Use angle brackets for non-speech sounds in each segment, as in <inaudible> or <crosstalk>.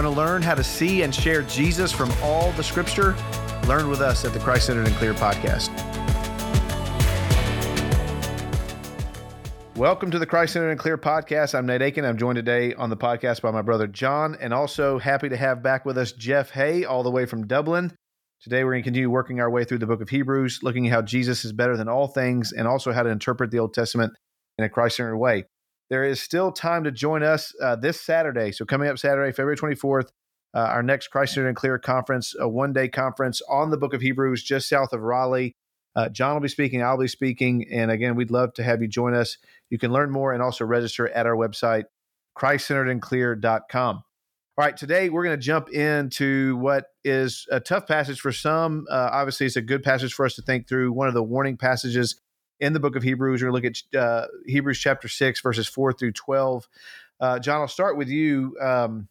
Want to learn how to see and share Jesus from all the scripture? Learn with us at the Christ Centered and Clear podcast. Welcome to the Christ Centered and Clear podcast. I'm Nate Akin. I'm joined today on the podcast by my brother Jon, and also happy to have back with us Jeff Hay, all the way from Dublin. Today, we're going to continue working our way through the book of Hebrews, looking at how Jesus is better than all things, and also how to interpret the Old Testament in a Christ centered way. There is still time to join us uh, this Saturday. So, coming up Saturday, February 24th, uh, our next Christ Centered and Clear conference, a one day conference on the book of Hebrews just south of Raleigh. Uh, Jon will be speaking, I'll be speaking. And again, we'd love to have you join us. You can learn more and also register at our website, christcenteredandclear.com. All right, today we're going to jump into what is a tough passage for some. Uh, obviously, it's a good passage for us to think through. One of the warning passages in the book of Hebrews. We're going to look at uh, Hebrews chapter 6, verses 4 through 12. Uh, Jon, I'll start with you. Um,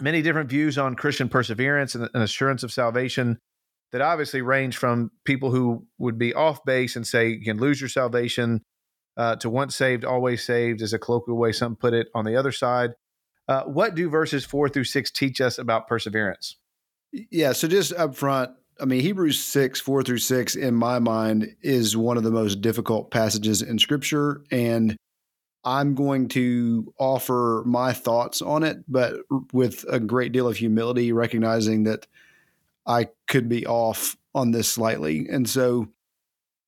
many different views on Christian perseverance and, and assurance of salvation that obviously range from people who would be off base and say you can lose your salvation uh, to once saved, always saved, as a colloquial way some put it on the other side. Uh, what do verses four through six teach us about perseverance? Yeah, so just up front, I mean, Hebrews 6, 4 through 6, in my mind, is one of the most difficult passages in Scripture. And I'm going to offer my thoughts on it, but with a great deal of humility, recognizing that I could be off on this slightly. And so,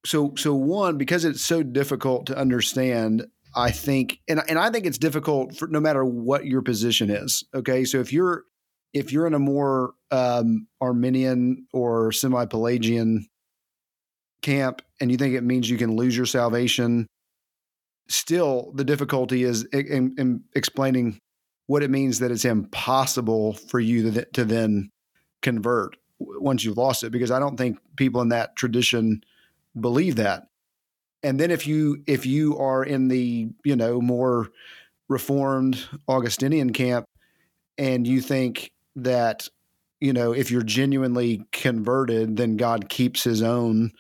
so, so one, because it's so difficult to understand, I think, and, and I think it's difficult for no matter what your position is. Okay. So if you're, if you're in a more um, Arminian or semi Pelagian camp and you think it means you can lose your salvation, still the difficulty is in, in explaining what it means that it's impossible for you to, to then convert once you've lost it because i don't think people in that tradition believe that. And then if you if you are in the you know more reformed augustinian camp and you think that you know if you're genuinely converted then god keeps his own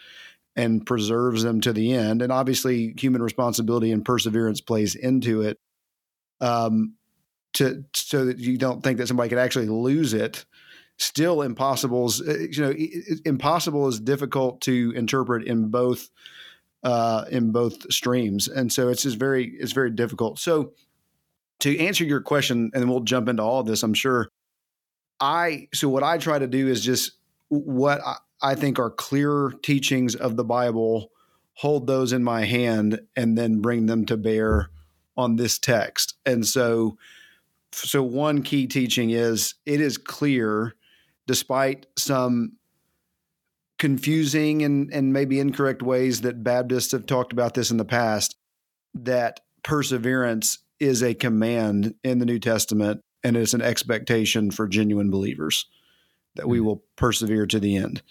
and preserves them to the end. And obviously human responsibility and perseverance plays into it um to so that you don't think that somebody could actually lose it. Still impossible uh, you know impossible is difficult to interpret in both uh in both streams. And so it's just very it's very difficult. So to answer your question and then we'll jump into all of this i'm sure I so what I try to do is just what I, I think are clear teachings of the Bible, hold those in my hand, and then bring them to bear on this text. And so, so one key teaching is it is clear, despite some confusing and, and maybe incorrect ways that Baptists have talked about this in the past, that perseverance is a command in the New Testament and it's an expectation for genuine believers that mm-hmm. we will persevere to the end.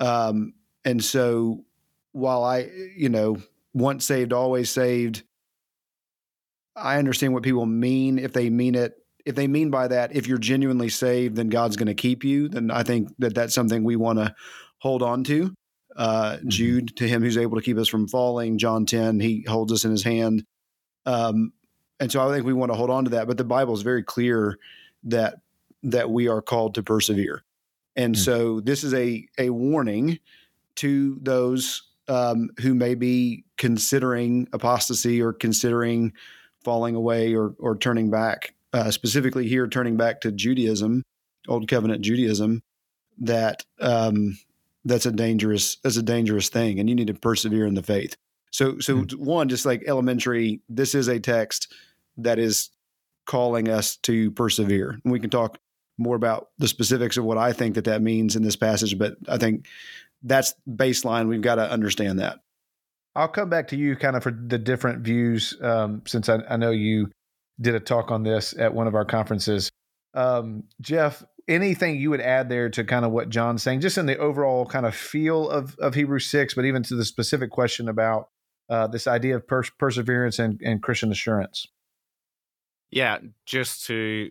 Um, and so, while I, you know, once saved, always saved, I understand what people mean if they mean it. If they mean by that, if you're genuinely saved, then God's going to keep you. Then I think that that's something we want to hold on to. Uh, mm-hmm. Jude, to him who's able to keep us from falling. John 10, he holds us in his hand. Um, and so I think we want to hold on to that. But the Bible is very clear that that we are called to persevere, and mm-hmm. so this is a a warning to those um, who may be considering apostasy or considering falling away or or turning back. Uh, specifically here, turning back to Judaism, Old Covenant Judaism, that um, that's a dangerous that's a dangerous thing, and you need to persevere in the faith. So, so mm-hmm. one, just like elementary, this is a text that is calling us to persevere. And we can talk more about the specifics of what I think that that means in this passage, but I think that's baseline. We've got to understand that. I'll come back to you kind of for the different views, um, since I, I, know you did a talk on this at one of our conferences. Um, Jeff, anything you would add there to kind of what Jon's saying, just in the overall kind of feel of, of Hebrews 6, but even to the specific question about uh, this idea of pers- perseverance and, and Christian assurance? Yeah, just to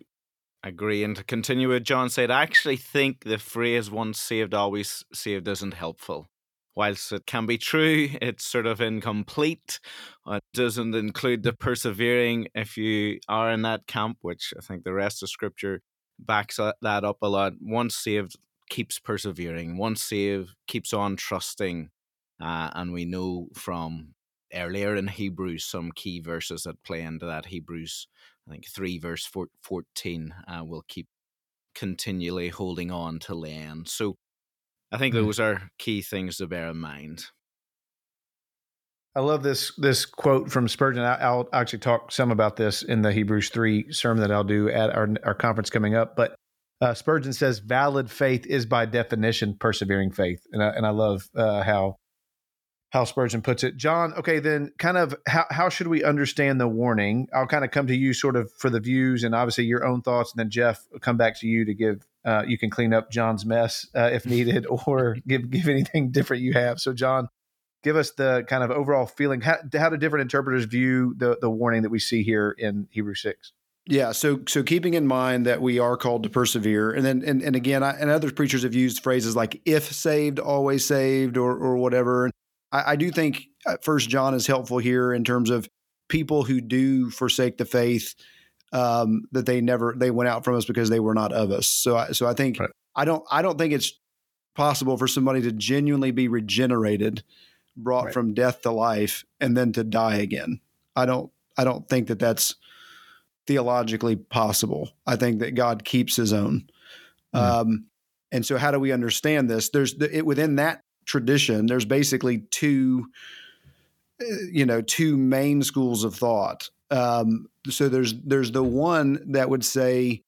agree and to continue what Jon said, I actually think the phrase once saved, always saved isn't helpful. Whilst it can be true, <laughs> it's sort of incomplete. It doesn't include the persevering if you are in that camp, which I think the rest of scripture backs that up a lot. Once saved, keeps persevering. Once saved, keeps on trusting. Uh, and we know from earlier in Hebrews some key verses that play into that. Hebrews, I think, 3 verse 14 uh, will keep continually holding on to land. So I think mm. those are key things to bear in mind. I love this this quote from Spurgeon. I, will actually talk some about this in the Hebrews three sermon that I'll do at our our conference coming up. But uh, Spurgeon says, "Valid faith is by definition persevering faith," and I, and I love uh, how how Spurgeon puts it. Jon, okay, then kind of how, how should we understand the warning? I'll kind of come to you sort of for the views and obviously your own thoughts, and then Jeff come back to you to give. Uh, you can clean up Jon's mess uh, if needed, <laughs> or give give anything different you have. So, Jon, give us the kind of overall feeling. How, how do different interpreters view the the warning that we see here in Hebrew six? Yeah, so so keeping in mind that we are called to persevere, and then and, and again, I, and other preachers have used phrases like "if saved, always saved," or or whatever. I, I do think uh, First John is helpful here in terms of people who do forsake the faith um, that they never they went out from us because they were not of us. So I, so I think right. I don't I don't think it's possible for somebody to genuinely be regenerated, brought right. from death to life, and then to die again. I don't I don't think that that's theologically possible. I think that God keeps His own. Mm. Um, and so, how do we understand this? There's it, within that tradition, there's basically two, uh, you know, two main schools of thought. Um, so there's there's the one that would say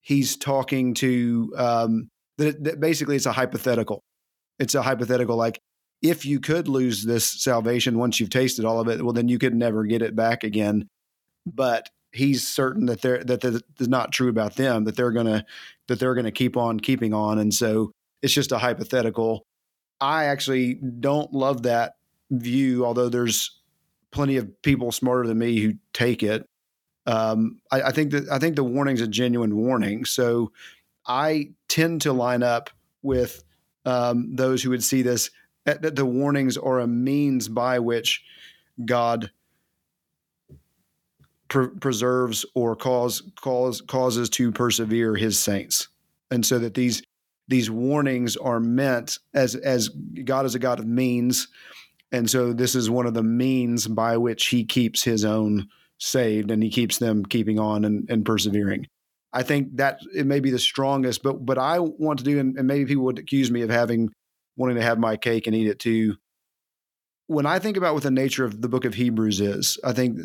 he's talking to um, that, that basically it's a hypothetical. It's a hypothetical like if you could lose this salvation once you've tasted all of it, well then you could never get it back again. But he's certain that they're that that is not true about them that they're gonna that they're gonna keep on keeping on, and so it's just a hypothetical. I actually don't love that view, although there's plenty of people smarter than me who take it. Um, I, I, think that I think the warning's a genuine warning. So I tend to line up with um, those who would see this that the warnings are a means by which God pre- preserves or cause cause causes to persevere His saints, and so that these these warnings are meant as as God is a God of means, and so this is one of the means by which He keeps His own saved, and He keeps them keeping on and, and persevering. I think that it may be the strongest, but but I want to do, and, and maybe people would accuse me of having wanting to have my cake and eat it too. When I think about what the nature of the book of Hebrews is, I think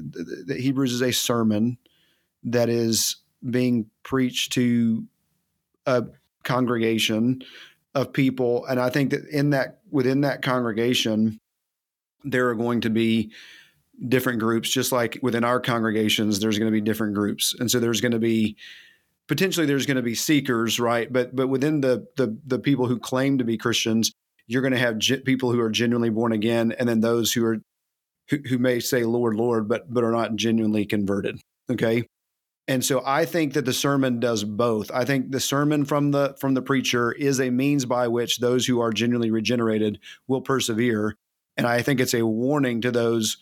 that Hebrews is a sermon that is being preached to a congregation of people. And i think that in that within that congregation there are going to be different groups just like within our congregations there's going to be different groups. And so there's going to be potentially there's going to be seekers right? But but within the the, the people who claim to be christians you're going to have ge- people who are genuinely born again and then those who are who, who may say lord lord but but are not genuinely converted okay and so I think that the sermon does both. I think the sermon from the from the preacher is a means by which those who are genuinely regenerated will persevere. And I think it's a warning to those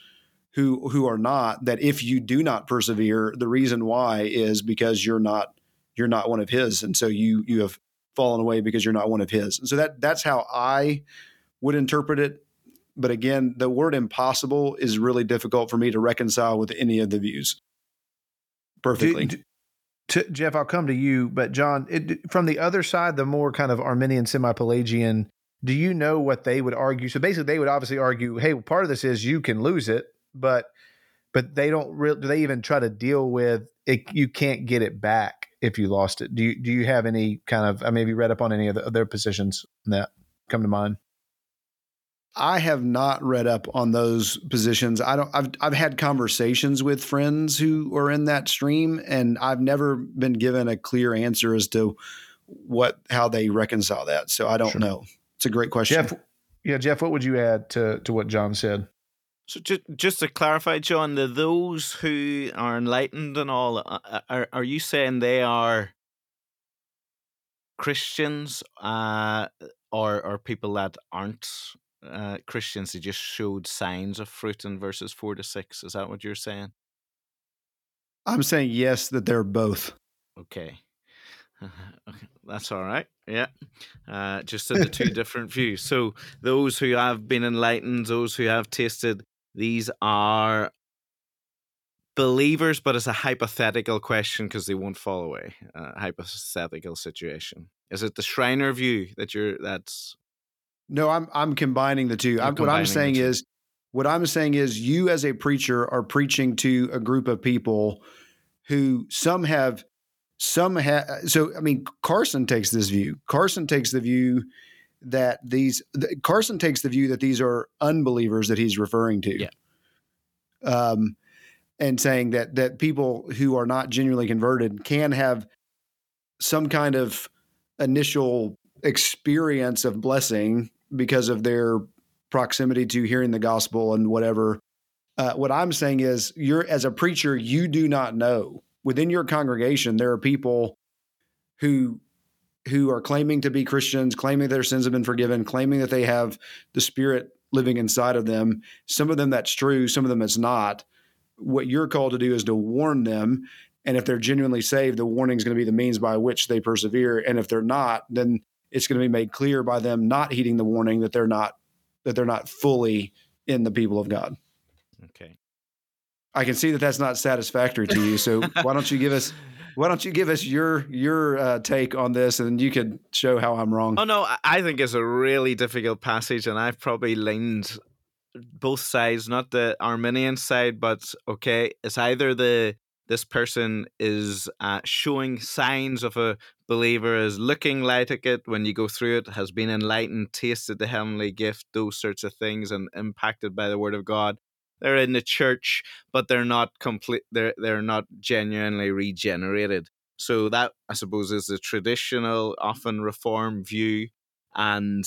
who who are not that if you do not persevere, the reason why is because you're not you're not one of his. And so you you have fallen away because you're not one of his. And so that that's how I would interpret it. But again, the word impossible is really difficult for me to reconcile with any of the views perfectly. Do, to, Jeff, I'll come to you, but Jon, it, from the other side, the more kind of Arminian, semi-Pelagian, do you know what they would argue? So basically, they would obviously argue, "Hey, well, part of this is you can lose it, but but they don't really. Do they even try to deal with it? You can't get it back if you lost it. Do you do you have any kind of? I mean, have you read up on any of, the, of their positions that come to mind? I have not read up on those positions. I don't. I've I've had conversations with friends who are in that stream, and I've never been given a clear answer as to what how they reconcile that. So I don't sure. know. It's a great question. Jeff, yeah, Jeff, what would you add to to what Jon said? So just just to clarify, Jon, the those who are enlightened and all, uh, uh, are are you saying they are Christians, uh, or or people that aren't uh, Christians they just showed signs of fruit in verses four to six. Is that what you're saying? I'm saying yes, that they're both. Okay. okay, <laughs> that's all right. Yeah. Uh, just in the two <laughs> different views. So, those who have been enlightened, those who have tasted, these are believers, but it's a hypothetical question because they won't fall away. Uh, hypothetical situation. Is it the Schreiner view that you're? That's no. I'm I'm combining the 2 I'm, what I'm saying is, what I'm saying is, you as a preacher are preaching to a group of people who some have some have so i mean carson takes this view carson takes the view that these carson takes the view that these are unbelievers that he's referring to yeah. um and saying that that people who are not genuinely converted can have some kind of initial experience of blessing because of their proximity to hearing the gospel and whatever uh, what i'm saying is you're as a preacher you do not know within your congregation there are people who who are claiming to be Christians, claiming their sins have been forgiven, claiming that they have the Spirit living inside of them. Some of them that's true, some of them it's not. What you're called to do is to warn them. And if they're genuinely saved, the warning is going to be the means by which they persevere. And if they're not, then it's going to be made clear by them not heeding the warning that they're not that they're not fully in the people of God. Okay. I can see that that's not satisfactory to you. So <laughs> why don't you give us why don't you give us your your uh, take on this, and you could show how I'm wrong. Oh no, I think it's a really difficult passage, and I've probably leaned both sides, not the Arminian side, but okay, it's either the this person is uh, showing signs of a believer, is looking like it when you go through it, has been enlightened, tasted the heavenly gift, those sorts of things, and impacted by the word of God they're in the church, but they're not complete. They're they're not genuinely regenerated. So that I suppose is the traditional, often reform view, and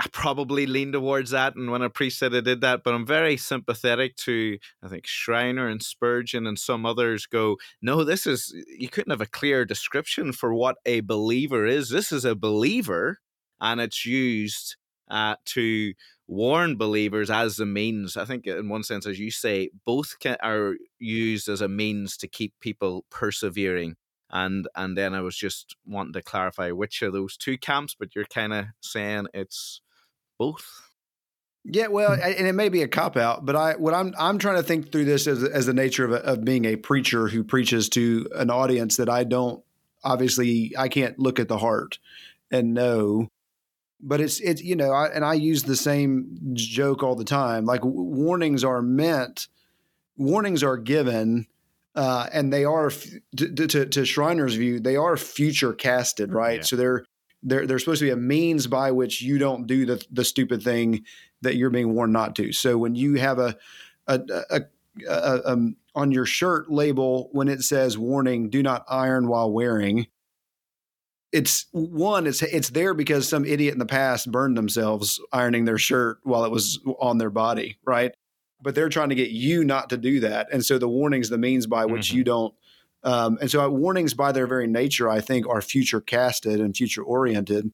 I probably lean towards that. And when a priest said I did that, but I'm very sympathetic to I think Schreiner and Spurgeon and some others go, no, this is you couldn't have a clear description for what a believer is. This is a believer, and it's used uh, to warn believers as a means. I think, in one sense, as you say, both can, are used as a means to keep people persevering. And and then I was just wanting to clarify which of those two camps, but you're kind of saying it's both. Yeah, well, hmm. and it may be a cop out, but I what I'm I'm trying to think through this as as the nature of, a, of being a preacher who preaches to an audience that I don't obviously I can't look at the heart and know but it's it's you know I, and i use the same joke all the time like warnings are meant warnings are given uh, and they are to, to, to, Schreiner's view they are future casted right? Yeah. so they're they're they're supposed to be a means by which you don't do the the stupid thing that you're being warned not to. So when you have a a, a, a um, on your shirt label when it says warning do not iron while wearing it's one it's it's there because some idiot in the past burned themselves ironing their shirt while it was on their body right but they're trying to get you not to do that and so the warnings the means by which mm-hmm. you don't um, and so warnings by their very nature i think are future casted and future oriented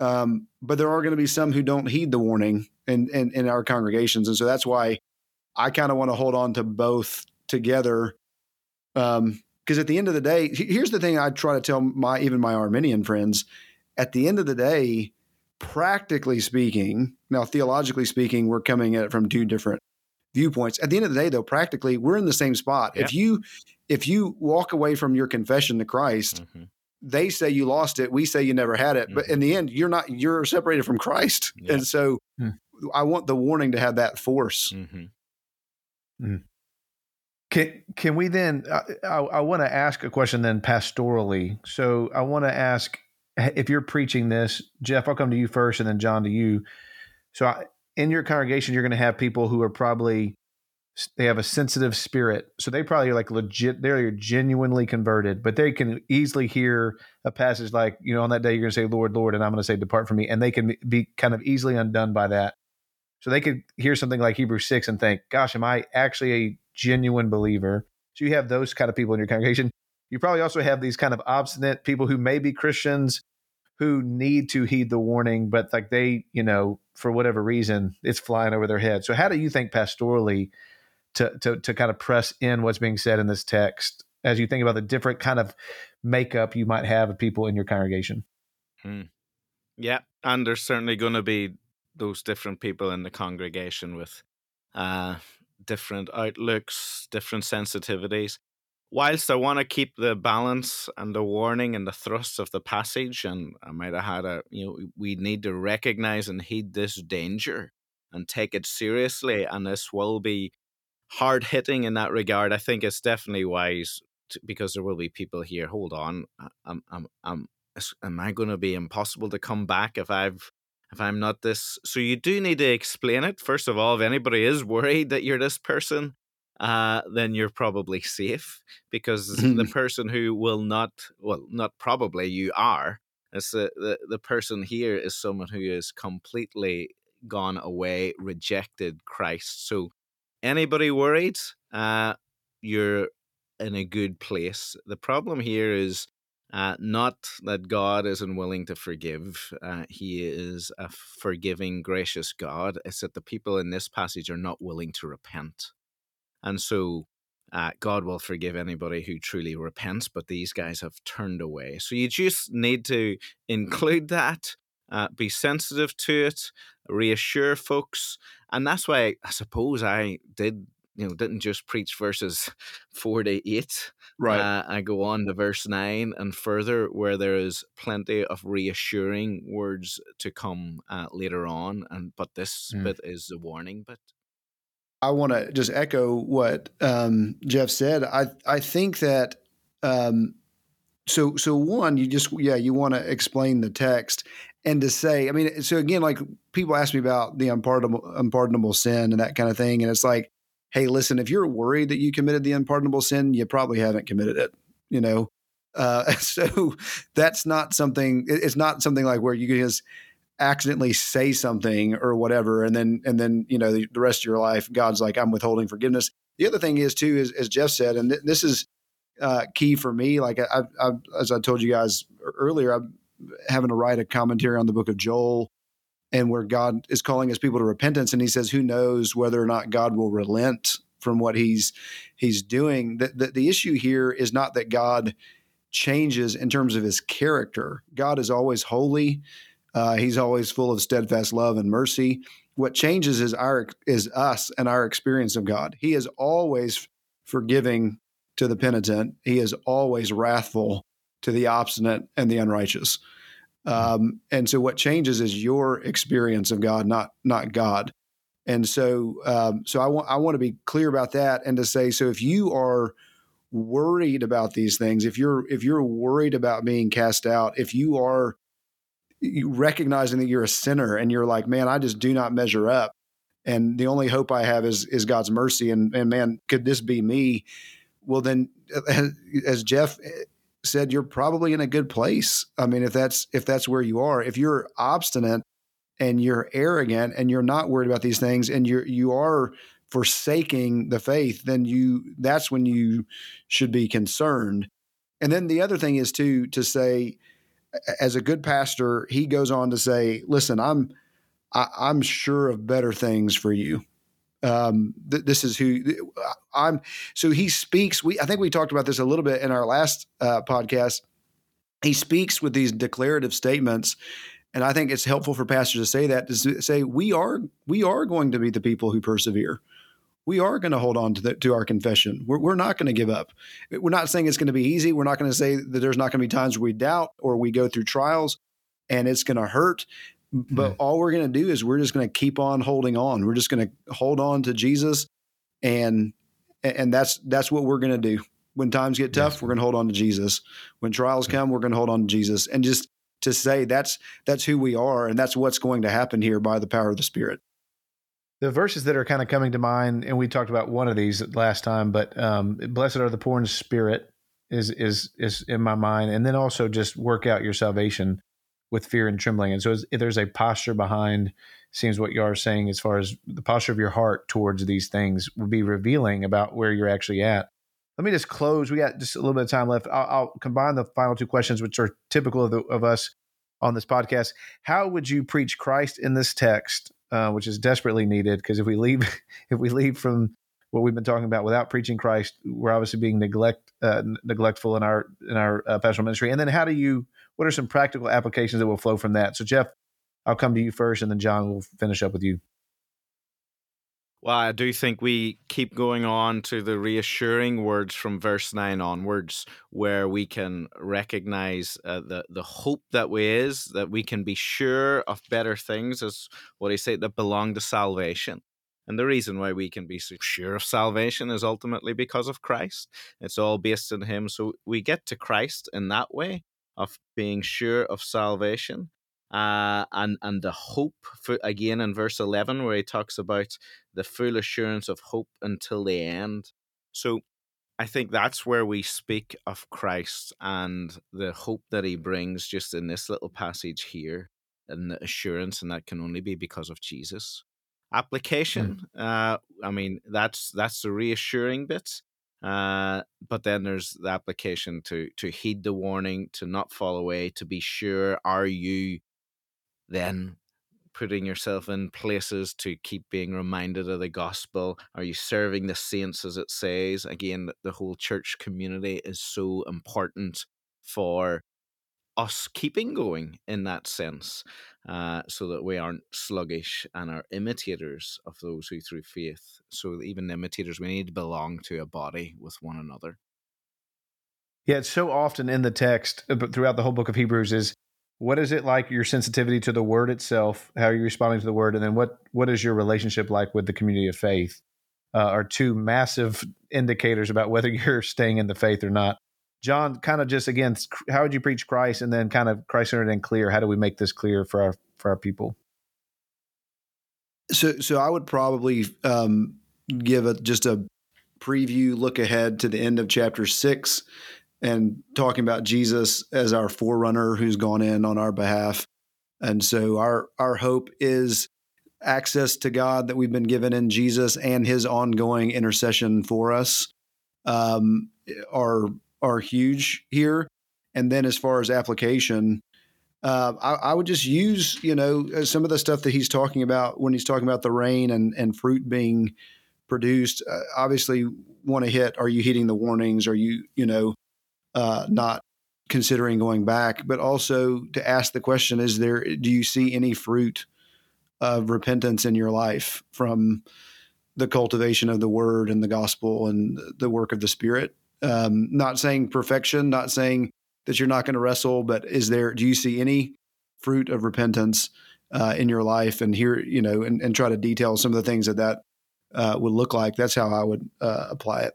um, but there are going to be some who don't heed the warning in, in, in our congregations and so that's why i kind of want to hold on to both together um, because at the end of the day, here's the thing I try to tell my even my Arminian friends. At the end of the day, practically speaking, now theologically speaking, we're coming at it from two different viewpoints. At the end of the day, though, practically we're in the same spot. If you if you walk away from your confession to Christ, mm-hmm. they say you lost it, we say you never had it. Mm-hmm. But in the end, you're not you're separated from Christ. Yeah. And so mm. I want the warning to have that force. Mm-hmm. Mm. Can can we then? I, I, I want to ask a question then pastorally. So I want to ask if you're preaching this, Jeff. I'll come to you first, and then Jon to you. So I, in your congregation, you're going to have people who are probably they have a sensitive spirit, so they probably are like legit. They're genuinely converted, but they can easily hear a passage like you know on that day you're going to say Lord, Lord, and I'm going to say Depart from me, and they can be kind of easily undone by that. So they could hear something like Hebrews six and think, "Gosh, am I actually a genuine believer. So you have those kind of people in your congregation. You probably also have these kind of obstinate people who may be Christians who need to heed the warning, but like they, you know, for whatever reason, it's flying over their head. So how do you think pastorally to to to kind of press in what's being said in this text as you think about the different kind of makeup you might have of people in your congregation. Hmm. Yeah, and there's certainly going to be those different people in the congregation with uh, different outlooks, different sensitivities. Whilst I want to keep the balance and the warning and the thrust of the passage, and I might have had a, you know, we need to recognize and heed this danger and take it seriously. And this will be hard hitting in that regard. I think it's definitely wise to, because there will be people here. Hold on, I'm, I'm, I'm, am I going to be impossible to come back if I've if I'm not this. So you do need to explain it. First of all, if anybody is worried that you're this person, uh, then you're probably safe because the <laughs> person who will not, well, not probably, you are. It's the, the, the person here is someone who is completely gone away, rejected Christ. So anybody worried, uh, you're in a good place. The problem here is uh, not that God isn't willing to forgive. Uh, he is a forgiving, gracious God. It's that the people in this passage are not willing to repent. And so uh, God will forgive anybody who truly repents, but these guys have turned away. So you just need to <laughs> include that, uh, be sensitive to it, reassure folks. And that's why I suppose I did you know didn't just preach verses <laughs> four to eight. Right. Uh, I go on to verse nine and further, where there is plenty of reassuring words to come uh, later on. And but this mm. bit is the warning bit. I want to just echo what um, Jeff said. I I think that um, so so one you just yeah you want to explain the text and to say I mean so again like people ask me about the unpardonable unpardonable sin and that kind of thing and it's like hey, listen, if you're worried that you committed the unpardonable sin, you probably haven't committed it, you know? Uh, <laughs> so that's not something, it's not something like where you can just accidentally say something or whatever. And then, and then, you know, the, the rest of your life, God's like, I'm withholding forgiveness. The other thing is too, is, as Jeff said, and th- this is uh, key for me. Like I, I, as I told you guys earlier, I'm having to write a commentary on the book of Joel and where God is calling his people to repentance. And he says, who knows whether or not God will relent from what he's he's doing. The, the, the issue here is not that God changes in terms of his character. God is always holy. Uh, he's always full of steadfast love and mercy. What changes is our is us and our experience of God. He is always forgiving to the penitent. He is always wrathful to the obstinate and the unrighteous. Um, and so what changes is your experience of God, not not God. And so um, so I want I want to be clear about that and to say so if you are worried about these things, if you're if you're worried about being cast out, if you are recognizing that you're a sinner and you're like, man, I just do not measure up, and the only hope I have is is God's mercy, and and man, could this be me? Well, then, <laughs> as Jeff said you're probably in a good place. I mean, if that's if that's where you are, if you're obstinate and you're arrogant and you're not worried about these things and you're you are forsaking the faith, then you that's when you should be concerned. And then the other thing is to to say as a good pastor, he goes on to say, "Listen, I'm I, am i am sure of better things for you um, th- this is who I'm. So he speaks. We I think we talked about this a little bit in our last uh, podcast. He speaks with these declarative statements, and I think it's helpful for pastors to say that to say we are we are going to be the people who persevere. We are going to hold on to the, to our confession. We're, we're not going to give up. We're not saying it's going to be easy. We're not going to say that there's not going to be times where we doubt or we go through trials and it's going to hurt. But mm-hmm. all we're going to do is we're just going to keep on holding on. We're just going to hold on to Jesus, and and that's that's what we're going to do. When times get tough, yes. we're going to hold on to Jesus. When trials come, we're going to hold on to Jesus. And just to say that's that's who we are, and that's what's going to happen here by the power of the Spirit. The verses that are kind of coming to mind, and we talked about one of these last time, but um, "Blessed are the poor in spirit" is is is in my mind, and then also just work out your salvation with fear and trembling. And so there's a posture behind, seems what you are saying as far as the posture of your heart towards these things would be revealing about where you're actually at. Let me just close. We got just a little bit of time left. I'll, I'll combine the final two questions, which are typical of, the, of, us on this podcast. How would you preach Christ in this text, uh, which is desperately needed? Because if we leave, <laughs> if we leave from what we've been talking about without preaching Christ, we're obviously being neglect uh, neglectful in our in our uh, pastoral ministry. And then how do you? What are some practical applications that will flow from that? So Jeff, I'll come to you first, and then Jon will finish up with you. Well, I do think we keep going on to the reassuring words from verse 9 onwards, where we can recognize uh, the, the hope that we is, that we can be sure of better things, as what he said, that belong to salvation. And the reason why we can be so sure of salvation is ultimately because of Christ. It's all based in Him. So we get to Christ in that way of being sure of salvation uh, and and the hope for, again in verse 11 where he talks about the full assurance of hope until the end so i think that's where we speak of christ and the hope that he brings just in this little passage here and the assurance and that can only be because of jesus application mm. uh i mean that's that's the reassuring bit uh, but then there's the application to to heed the warning, to not fall away, to be sure: are you then putting yourself in places to keep being reminded of the gospel? Are you serving the saints as it says? Again, the whole church community is so important for us keeping going in that sense, uh, so that we aren't sluggish and are imitators of those who through faith. So even imitators, we need to belong to a body with one another. Yeah, it's so often in the text, uh, but throughout the whole book of Hebrews, is what is it like your sensitivity to the word itself? How are you responding to the word? And then what what is your relationship like with the community of faith? Uh, are two massive indicators about whether <laughs> you're staying in the faith or not. Jon kind of just again how would you preach christ and then kind of christ centered and clear? How do we make this clear for our for our people? So so i would probably um, give a just a preview look ahead to the end of chapter six and talking about Jesus as our forerunner who's gone in on our behalf. And so our our hope is access to God that we've been given in Jesus and His ongoing intercession for us um, are are huge here. And then as far as application, uh, I, I, would just use you know some of the stuff that he's talking about when he's talking about the rain and and fruit being produced. Uh, obviously, want to hit: Are you heeding the warnings? Are you you know uh, not considering going back, but also to ask the question: Is there? Do you see any fruit of repentance in your life from the cultivation of the Word and the Gospel and the work of the Spirit? Um, not saying perfection, not saying that you're not going to wrestle, but is there? Do you see any fruit of repentance uh, in your life? And here, you know, and, and, try to detail some of the things that that uh, would look like. That's how I would uh, apply it.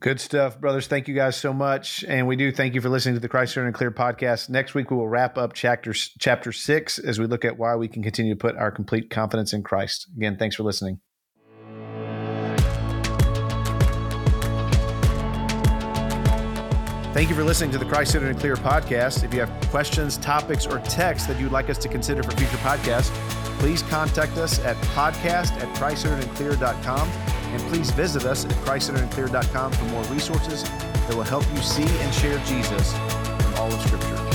Good stuff, brothers. Thank you guys so much. And we do thank you for listening to the Christ and Clear podcast. Next week, we will wrap up chapter, chapter six as we look at why we can continue to put our complete confidence in Christ. Again, thanks for listening. Thank you for listening to the Christ Centered and Clear podcast. If you have questions, topics, or texts that you'd like us to consider for future podcasts, please contact us at podcast at christcenteredandclear.com and please visit us at christcenteredandclear.com for more resources that will help you see and share Jesus from all of Scripture.